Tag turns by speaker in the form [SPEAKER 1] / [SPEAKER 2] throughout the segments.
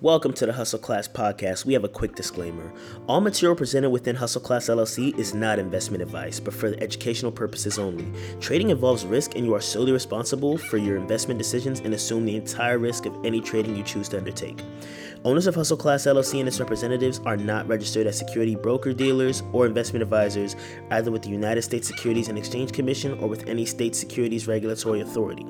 [SPEAKER 1] Welcome to the Hustle Class Podcast. We have a quick disclaimer. All material presented within Hustle Class LLC is not investment advice, but for educational purposes only. Trading involves risk, and you are solely responsible for your investment decisions and assume the entire risk of any trading you choose to undertake. Owners of Hustle Class LLC and its representatives are not registered as security broker dealers or investment advisors, either with the United States Securities and Exchange Commission or with any state securities regulatory authority.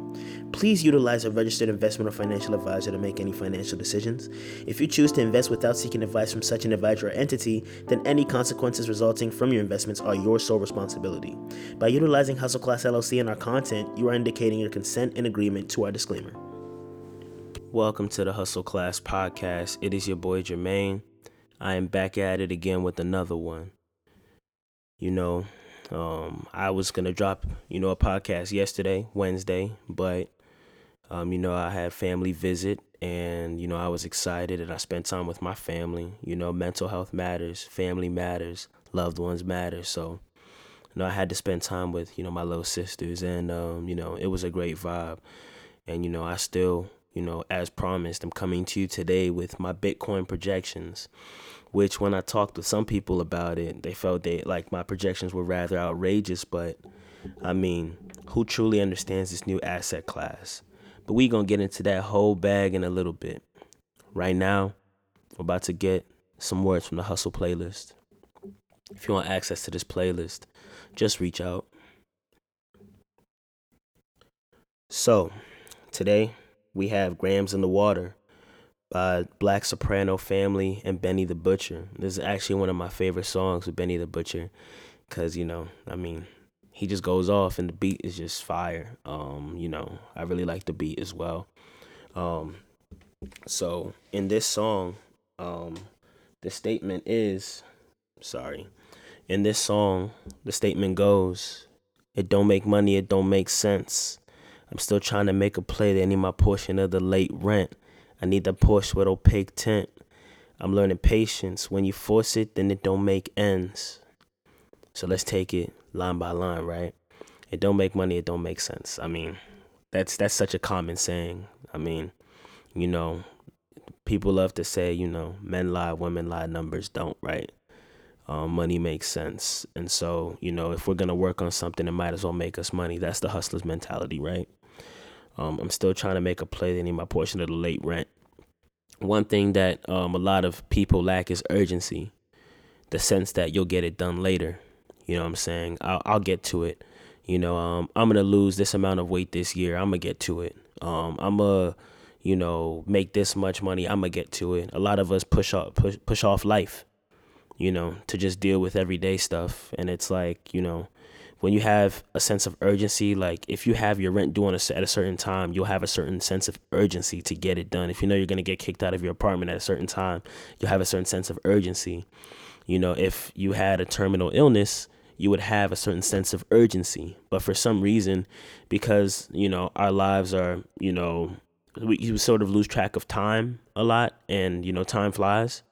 [SPEAKER 1] Please utilize a registered investment or financial advisor to make any financial decisions. If you choose to invest without seeking advice from such an advisor or entity, then any consequences resulting from your investments are your sole responsibility. By utilizing Hustle Class LLC in our content, you are indicating your consent and agreement to our disclaimer. Welcome to the Hustle Class Podcast. It is your boy Jermaine. I am back at it again with another one. You know, um, I was gonna drop, you know, a podcast yesterday, Wednesday, but um, you know, I had family visit and, you know, I was excited and I spent time with my family. You know, mental health matters, family matters, loved ones matter. So, you know, I had to spend time with, you know, my little sisters and um, you know, it was a great vibe. And, you know, I still you know, as promised, I'm coming to you today with my Bitcoin projections, which when I talked with some people about it, they felt they like my projections were rather outrageous, but I mean, who truly understands this new asset class? But we going to get into that whole bag in a little bit. Right now, we're about to get some words from the Hustle playlist. If you want access to this playlist, just reach out. So, today we have Grams in the Water by Black Soprano Family and Benny the Butcher. This is actually one of my favorite songs with Benny the Butcher because, you know, I mean, he just goes off and the beat is just fire. Um, you know, I really like the beat as well. Um, so in this song, um, the statement is sorry. In this song, the statement goes, It don't make money, it don't make sense. I'm still trying to make a play that need my portion of the late rent. I need the Porsche with opaque tint. I'm learning patience. When you force it, then it don't make ends. So let's take it line by line, right? It don't make money, it don't make sense. I mean, that's that's such a common saying. I mean, you know, people love to say, you know, men lie, women lie, numbers don't, right? Um, money makes sense. And so, you know, if we're going to work on something, it might as well make us money. That's the hustler's mentality, right? Um, I'm still trying to make a play. I need my portion of the late rent. One thing that um, a lot of people lack is urgency, the sense that you'll get it done later. You know what I'm saying? I'll, I'll get to it. You know, um, I'm gonna lose this amount of weight this year. I'm gonna get to it. Um, I'm gonna, you know, make this much money. I'm gonna get to it. A lot of us push off push push off life, you know, to just deal with everyday stuff, and it's like, you know, when you have a sense of urgency, like if you have your rent due a, at a certain time, you'll have a certain sense of urgency to get it done. If you know you're going to get kicked out of your apartment at a certain time, you'll have a certain sense of urgency. You know, if you had a terminal illness, you would have a certain sense of urgency. But for some reason, because, you know, our lives are, you know, we, you sort of lose track of time a lot and, you know, time flies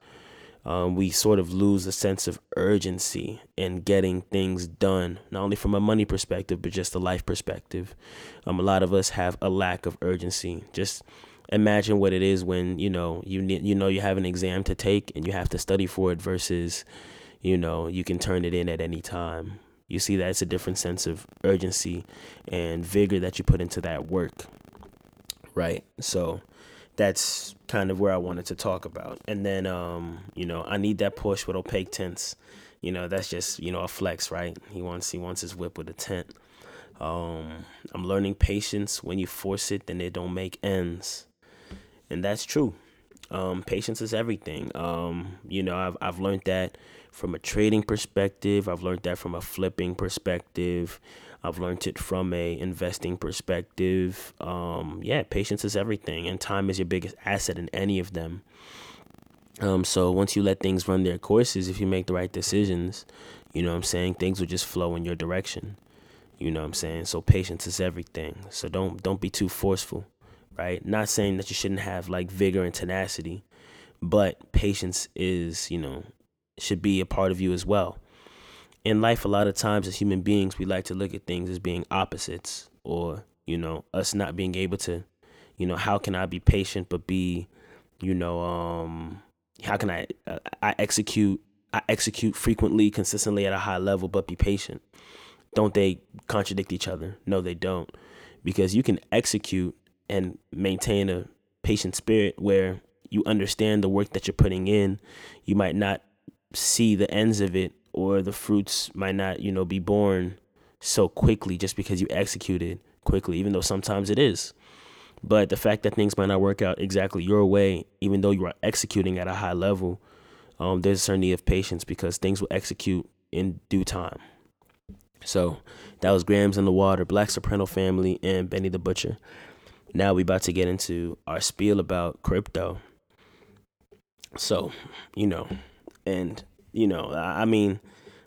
[SPEAKER 1] um, we sort of lose a sense of urgency in getting things done, not only from a money perspective, but just a life perspective. Um, a lot of us have a lack of urgency. Just imagine what it is when you know you need, you know you have an exam to take and you have to study for it versus, you know, you can turn it in at any time. You see, that it's a different sense of urgency and vigor that you put into that work, right? So that's kind of where I wanted to talk about. And then, um, you know, I need that push with opaque tints. You know, that's just you know a flex, right? He wants he wants his whip with a tent. Um, I'm learning patience. When you force it, then it don't make ends, and that's true. Um, patience is everything. Um, you know, I've I've learned that from a trading perspective. I've learned that from a flipping perspective. I've learned it from a investing perspective. Um, yeah, patience is everything, and time is your biggest asset in any of them. Um, so once you let things run their courses, if you make the right decisions, you know what I'm saying, things will just flow in your direction. You know what I'm saying? So patience is everything. So don't don't be too forceful, right? Not saying that you shouldn't have like vigor and tenacity, but patience is, you know, should be a part of you as well in life, a lot of times as human beings, we like to look at things as being opposites or, you know, us not being able to, you know, how can I be patient but be, you know, um, how can I uh, I execute I execute frequently, consistently at a high level, but be patient. Don't they contradict each other? No, they don't. Because you can execute and maintain a patient spirit where you understand the work that you're putting in. You might not see the ends of it or the fruits might not, you know, be born so quickly just because you executed quickly, even though sometimes it is. But the fact that things might not work out exactly your way, even though you are executing at a high level, um, there's a certain need of patience because things will execute in due time. So that was Grams in the Water, Black Soprano Family, and Benny the Butcher. Now we about to get into our spiel about crypto. So, you know, and you know, I mean,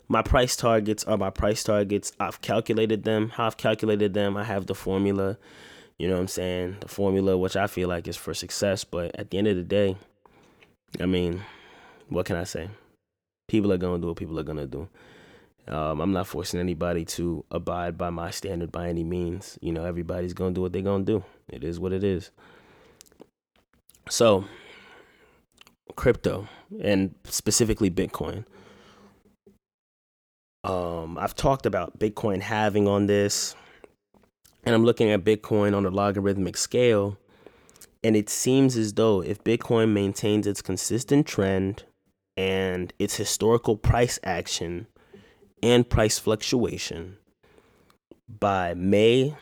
[SPEAKER 1] my price targets are my price targets. I've calculated them. How I've calculated them, I have the formula. You know what I'm saying? The formula, which I feel like is for success. But at the end of the day, I mean, what can I say? People are gonna do what people are gonna do. Um, I'm not forcing anybody to abide by my standard by any means. You know, everybody's gonna do what they're gonna do. It is what it is. So, crypto and specifically Bitcoin. Um, I've talked about Bitcoin halving on this, and I'm looking at Bitcoin on a logarithmic scale, and it seems as though if Bitcoin maintains its consistent trend and its historical price action and price fluctuation by May,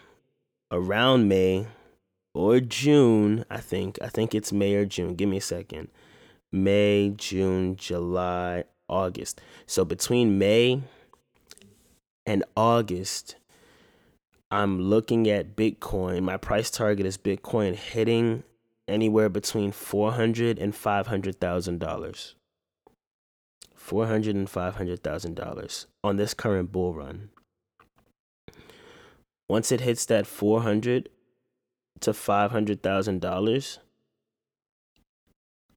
[SPEAKER 1] around May or June, I think. I think it's May or June. Give me a second. May, June, July, August. So between May and August, I'm looking at Bitcoin. My price target is Bitcoin hitting anywhere between four hundred and five hundred thousand dollars. Four hundred and five hundred thousand dollars on this current bull run. Once it hits that four hundred to five hundred thousand dollars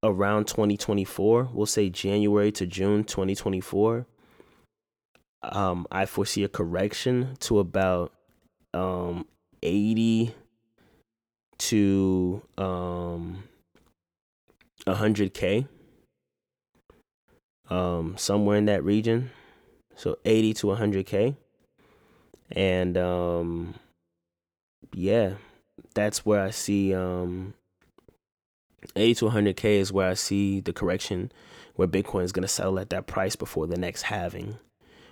[SPEAKER 1] around 2024, we'll say January to June 2024, um, I foresee a correction to about um, 80 to um, 100K, um, somewhere in that region. So 80 to 100K. And um, yeah, that's where I see um, 80 to 100K is where I see the correction where Bitcoin is going to settle at that price before the next halving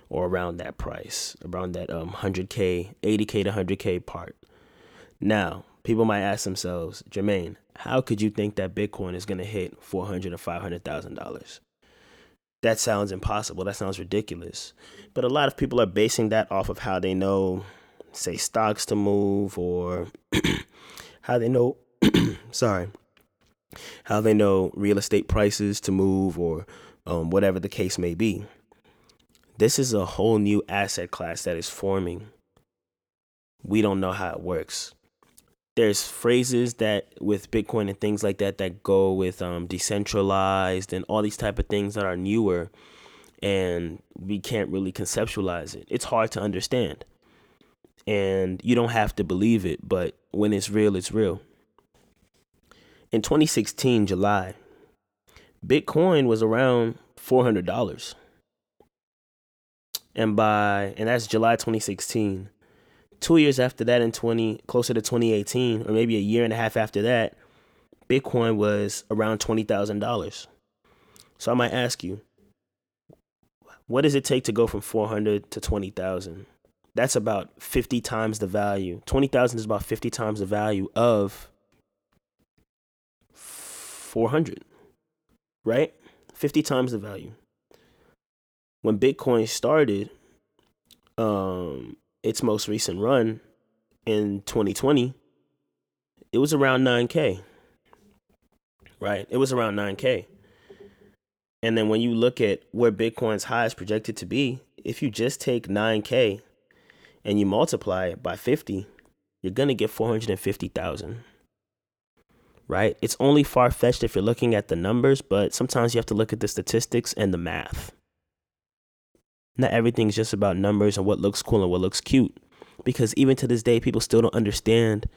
[SPEAKER 1] or around that price, around that um 100k, 80k to 100k part. Now, people might ask themselves, Jermaine, how could you think that Bitcoin is going to hit 400 or 500 thousand dollars? That sounds impossible. That sounds ridiculous. But a lot of people are basing that off of how they know, say, stocks to move or how they know, sorry, how they know real estate prices to move or um, whatever the case may be. This is a whole new asset class that is forming. We don't know how it works. There's phrases that with Bitcoin and things like that that go with um, decentralized and all these type of things that are newer, and we can't really conceptualize it. It's hard to understand, and you don't have to believe it, but when it's real, it's real. In 2016, July, Bitcoin was around four hundred dollars and by and that's July 2016. Two years after that, in 20 closer to 2018, or maybe a year and a half after that, Bitcoin was around twenty thousand dollars. So I might ask you, what does it take to go from 400 to 20,000? That's about 50 times the value. 20,000 is about 50 times the value of 400, right? 50 times the value when Bitcoin started um, its most recent run in 2020, it was around 9K. Right? It was around 9K. And then when you look at where Bitcoin's high is projected to be, if you just take 9K and you multiply it by 50, you're going to get 450,000. Right? It's only far fetched if you're looking at the numbers, but sometimes you have to look at the statistics and the math. Not everything's just about numbers and what looks cool and what looks cute. Because even to this day, people still don't understand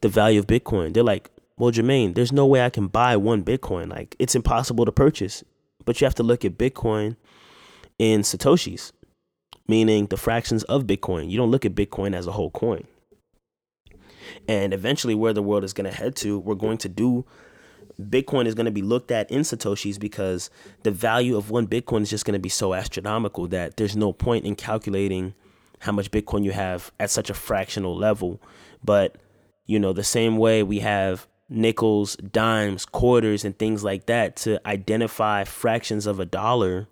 [SPEAKER 1] the value of Bitcoin. They're like, well, Jermaine, there's no way I can buy one Bitcoin. Like it's impossible to purchase. But you have to look at Bitcoin in Satoshis, meaning the fractions of Bitcoin. You don't look at Bitcoin as a whole coin. And eventually, where the world is going to head to, we're going to do Bitcoin is going to be looked at in Satoshis because the value of one Bitcoin is just going to be so astronomical that there's no point in calculating how much Bitcoin you have at such a fractional level. But, you know, the same way we have nickels, dimes, quarters, and things like that to identify fractions of a dollar,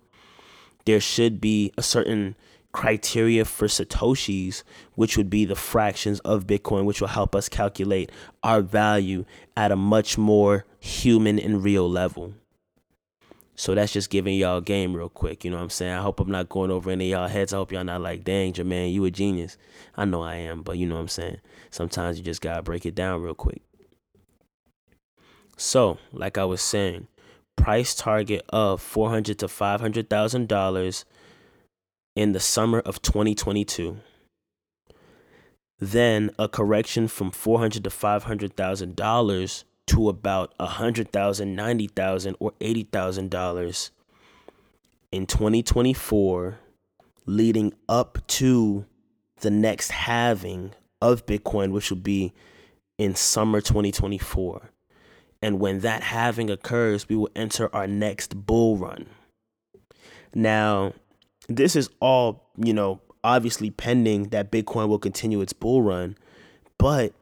[SPEAKER 1] there should be a certain criteria for Satoshis, which would be the fractions of Bitcoin, which will help us calculate our value at a much more human and real level. So that's just giving y'all game real quick. You know what I'm saying? I hope I'm not going over any y'all heads. I hope y'all not like, dang, Jermaine, you a genius. I know I am, but you know what I'm saying? Sometimes you just gotta break it down real quick. So, like I was saying, price target of four hundred to five hundred thousand dollars in the summer of 2022. Then a correction from four hundred to five hundred thousand dollars to about a hundred thousand, ninety thousand, or eighty thousand dollars in 2024, leading up to the next halving of Bitcoin, which will be in summer 2024. And when that halving occurs, we will enter our next bull run. Now, this is all, you know, obviously pending that Bitcoin will continue its bull run. But,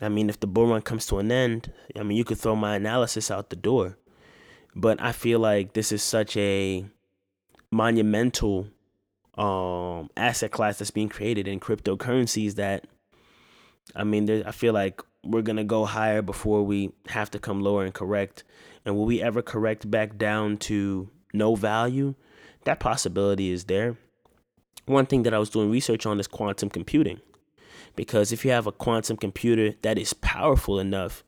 [SPEAKER 1] I mean, if the bull run comes to an end, I mean, you could throw my analysis out the door. But I feel like this is such a monumental um, asset class that's being created in cryptocurrencies that, I mean, there, I feel like we're gonna go higher before we have to come lower and correct. And will we ever correct back down to no value? That possibility is there. One thing that I was doing research on is quantum computing. Because if you have a quantum computer that is powerful enough,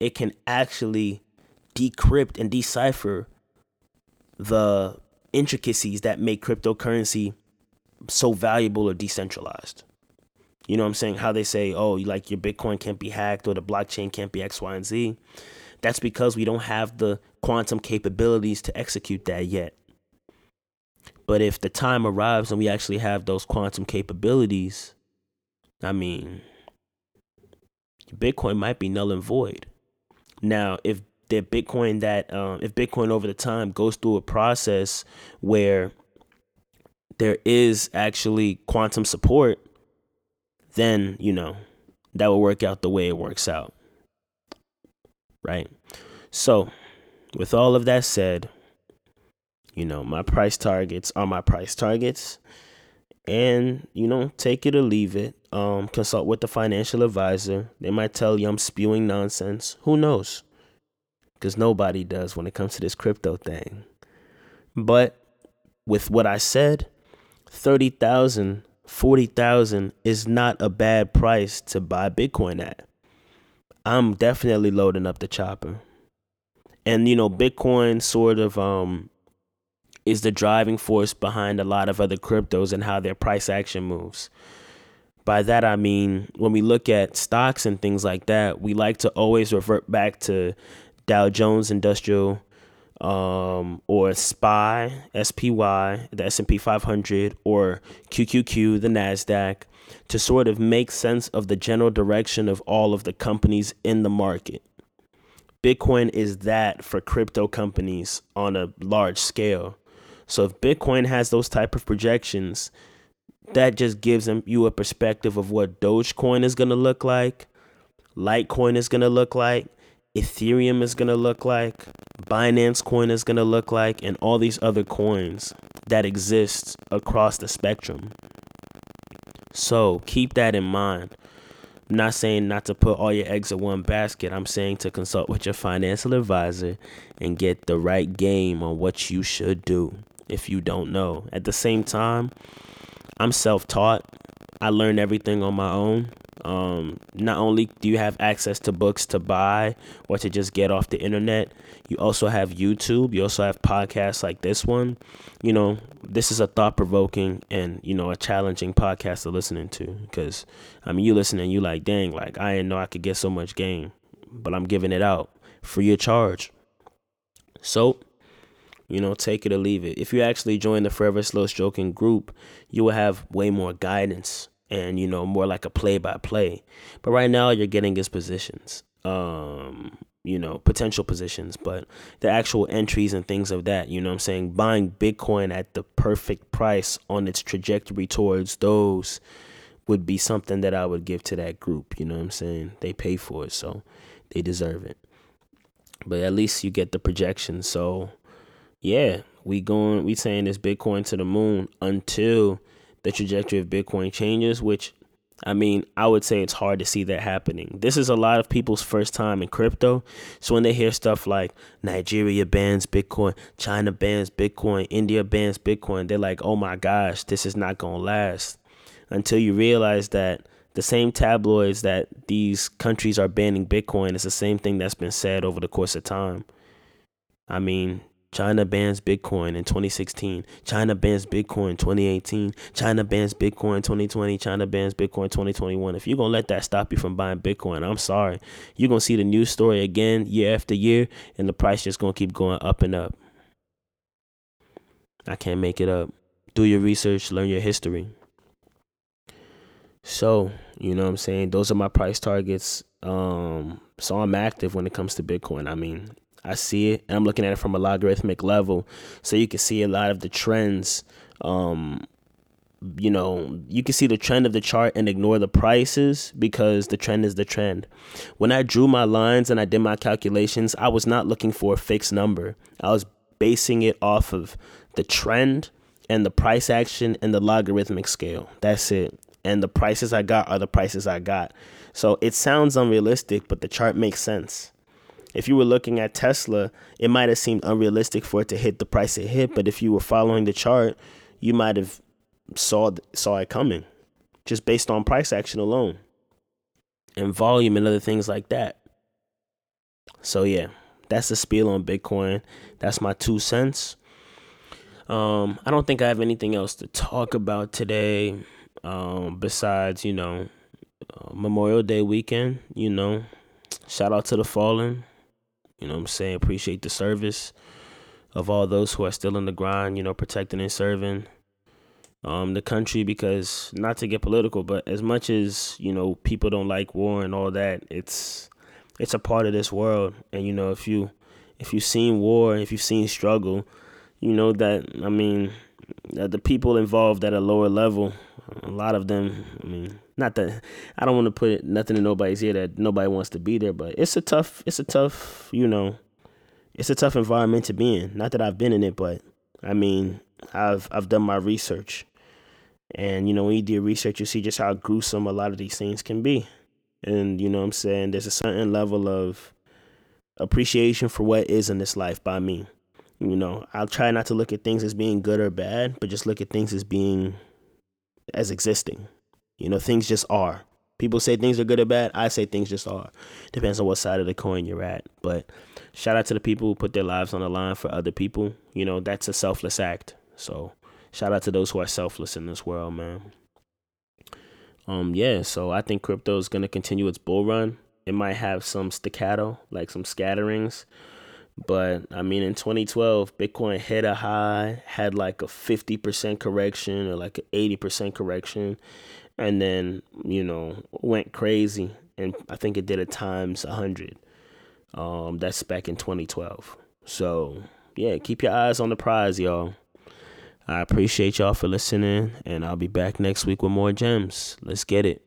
[SPEAKER 1] it can actually decrypt and decipher the intricacies that make cryptocurrency so valuable or decentralized. You know what I'm saying? How they say, oh, like your Bitcoin can't be hacked or the blockchain can't be X, Y, and Z. That's because we don't have the quantum capabilities to execute that yet. But if the time arrives and we actually have those quantum capabilities, I mean, Bitcoin might be null and void. Now, if the Bitcoin that um, if Bitcoin over the time goes through a process where there is actually quantum support, then, you know, that will work out the way it works out. Right? So, with all of that said, you know, my price targets are my price targets. And, you know, take it or leave it. Um, consult with the financial advisor. They might tell you I'm spewing nonsense. Who knows? Because nobody does when it comes to this crypto thing. But with what I said, 30,000 40,000 is not a bad price to buy Bitcoin at. I'm definitely loading up the chopper. And you know, Bitcoin sort of um is the driving force behind a lot of other cryptos and how their price action moves. By that I mean when we look at stocks and things like that, we like to always revert back to Dow Jones Industrial um, or SPY, SPY, the S&P 500, or QQQ, the Nasdaq, to sort of make sense of the general direction of all of the companies in the market. Bitcoin is that for crypto companies on a large scale. So if Bitcoin has those type of projections, that just gives them you a perspective of what Dogecoin is going to look like, Litecoin is going to look like, Ethereum is going to look like, Binance coin is going to look like, and all these other coins that exist across the spectrum. So keep that in mind. I'm not saying not to put all your eggs in one basket. I'm saying to consult with your financial advisor and get the right game on what you should do if you don't know. At the same time, I'm self taught. I learned everything on my own. Um, not only do you have access to books to buy or to just get off the internet, you also have YouTube. You also have podcasts like this one. You know, this is a thought provoking and, you know, a challenging podcast to listening to. Because, I mean, you listen and you like, dang, like, I didn't know I could get so much game. but I'm giving it out free of charge. So, you know, take it or leave it. If you actually join the Forever Slow Stroking group, you will have way more guidance and, you know, more like a play by play. But right now, you're getting his positions, um, you know, potential positions, but the actual entries and things of that, you know I'm saying? Buying Bitcoin at the perfect price on its trajectory towards those would be something that I would give to that group, you know what I'm saying? They pay for it, so they deserve it. But at least you get the projection. So, yeah, we going we saying this Bitcoin to the moon until the trajectory of Bitcoin changes, which I mean, I would say it's hard to see that happening. This is a lot of people's first time in crypto. So when they hear stuff like Nigeria bans Bitcoin, China bans Bitcoin, India bans Bitcoin, they're like, oh my gosh, this is not going to last. Until you realize that the same tabloids that these countries are banning Bitcoin is the same thing that's been said over the course of time. I mean, China bans Bitcoin in 2016. China bans Bitcoin 2018. China bans Bitcoin 2020. China bans Bitcoin 2021. If you're going to let that stop you from buying Bitcoin, I'm sorry. You're going to see the news story again year after year, and the price just going to keep going up and up. I can't make it up. Do your research, learn your history. So, you know what I'm saying? Those are my price targets. Um, so I'm active when it comes to Bitcoin. I mean, I see it and I'm looking at it from a logarithmic level. So you can see a lot of the trends. Um, you know, you can see the trend of the chart and ignore the prices because the trend is the trend. When I drew my lines and I did my calculations, I was not looking for a fixed number. I was basing it off of the trend and the price action and the logarithmic scale. That's it. And the prices I got are the prices I got. So it sounds unrealistic, but the chart makes sense if you were looking at Tesla, it might have seemed unrealistic for it to hit the price it hit, but if you were following the chart, you might have saw saw it coming just based on price action alone and volume and other things like that. So yeah, that's the spiel on Bitcoin. That's my two cents. Um, I don't think I have anything else to talk about today. Um, besides, you know, uh, Memorial Day weekend. You know, shout out to the fallen. You know what I'm saying? Appreciate the service of all those who are still in the grind, you know, protecting and serving um, the country because not to get political, but as much as, you know, people don't like war and all that, it's it's a part of this world. And you know, if you if you've seen war, if you've seen struggle, you know that I mean the people involved at a lower level, a lot of them, I mean, not that I don't want to put it, nothing in nobody's ear that nobody wants to be there, but it's a tough, it's a tough, you know, it's a tough environment to be in. Not that I've been in it, but I mean, I've I've done my research, and you know, when you do research, you see just how gruesome a lot of these things can be, and you know, what I'm saying there's a certain level of appreciation for what is in this life by me. You know, I'll try not to look at things as being good or bad, but just look at things as being as existing. You know, things just are. People say things are good or bad. I say things just are. Depends on what side of the coin you're at. But shout out to the people who put their lives on the line for other people. You know, that's a selfless act. So shout out to those who are selfless in this world, man. Um, yeah, so I think crypto is gonna continue its bull run. It might have some staccato, like some scatterings. But I mean, in 2012, Bitcoin hit a high, had like a 50% correction or like an 80% correction and then you know went crazy and i think it did it times 100 um that's back in 2012 so yeah keep your eyes on the prize y'all. I appreciate y'all for listening and i'll be back next week with more gems. Let's get it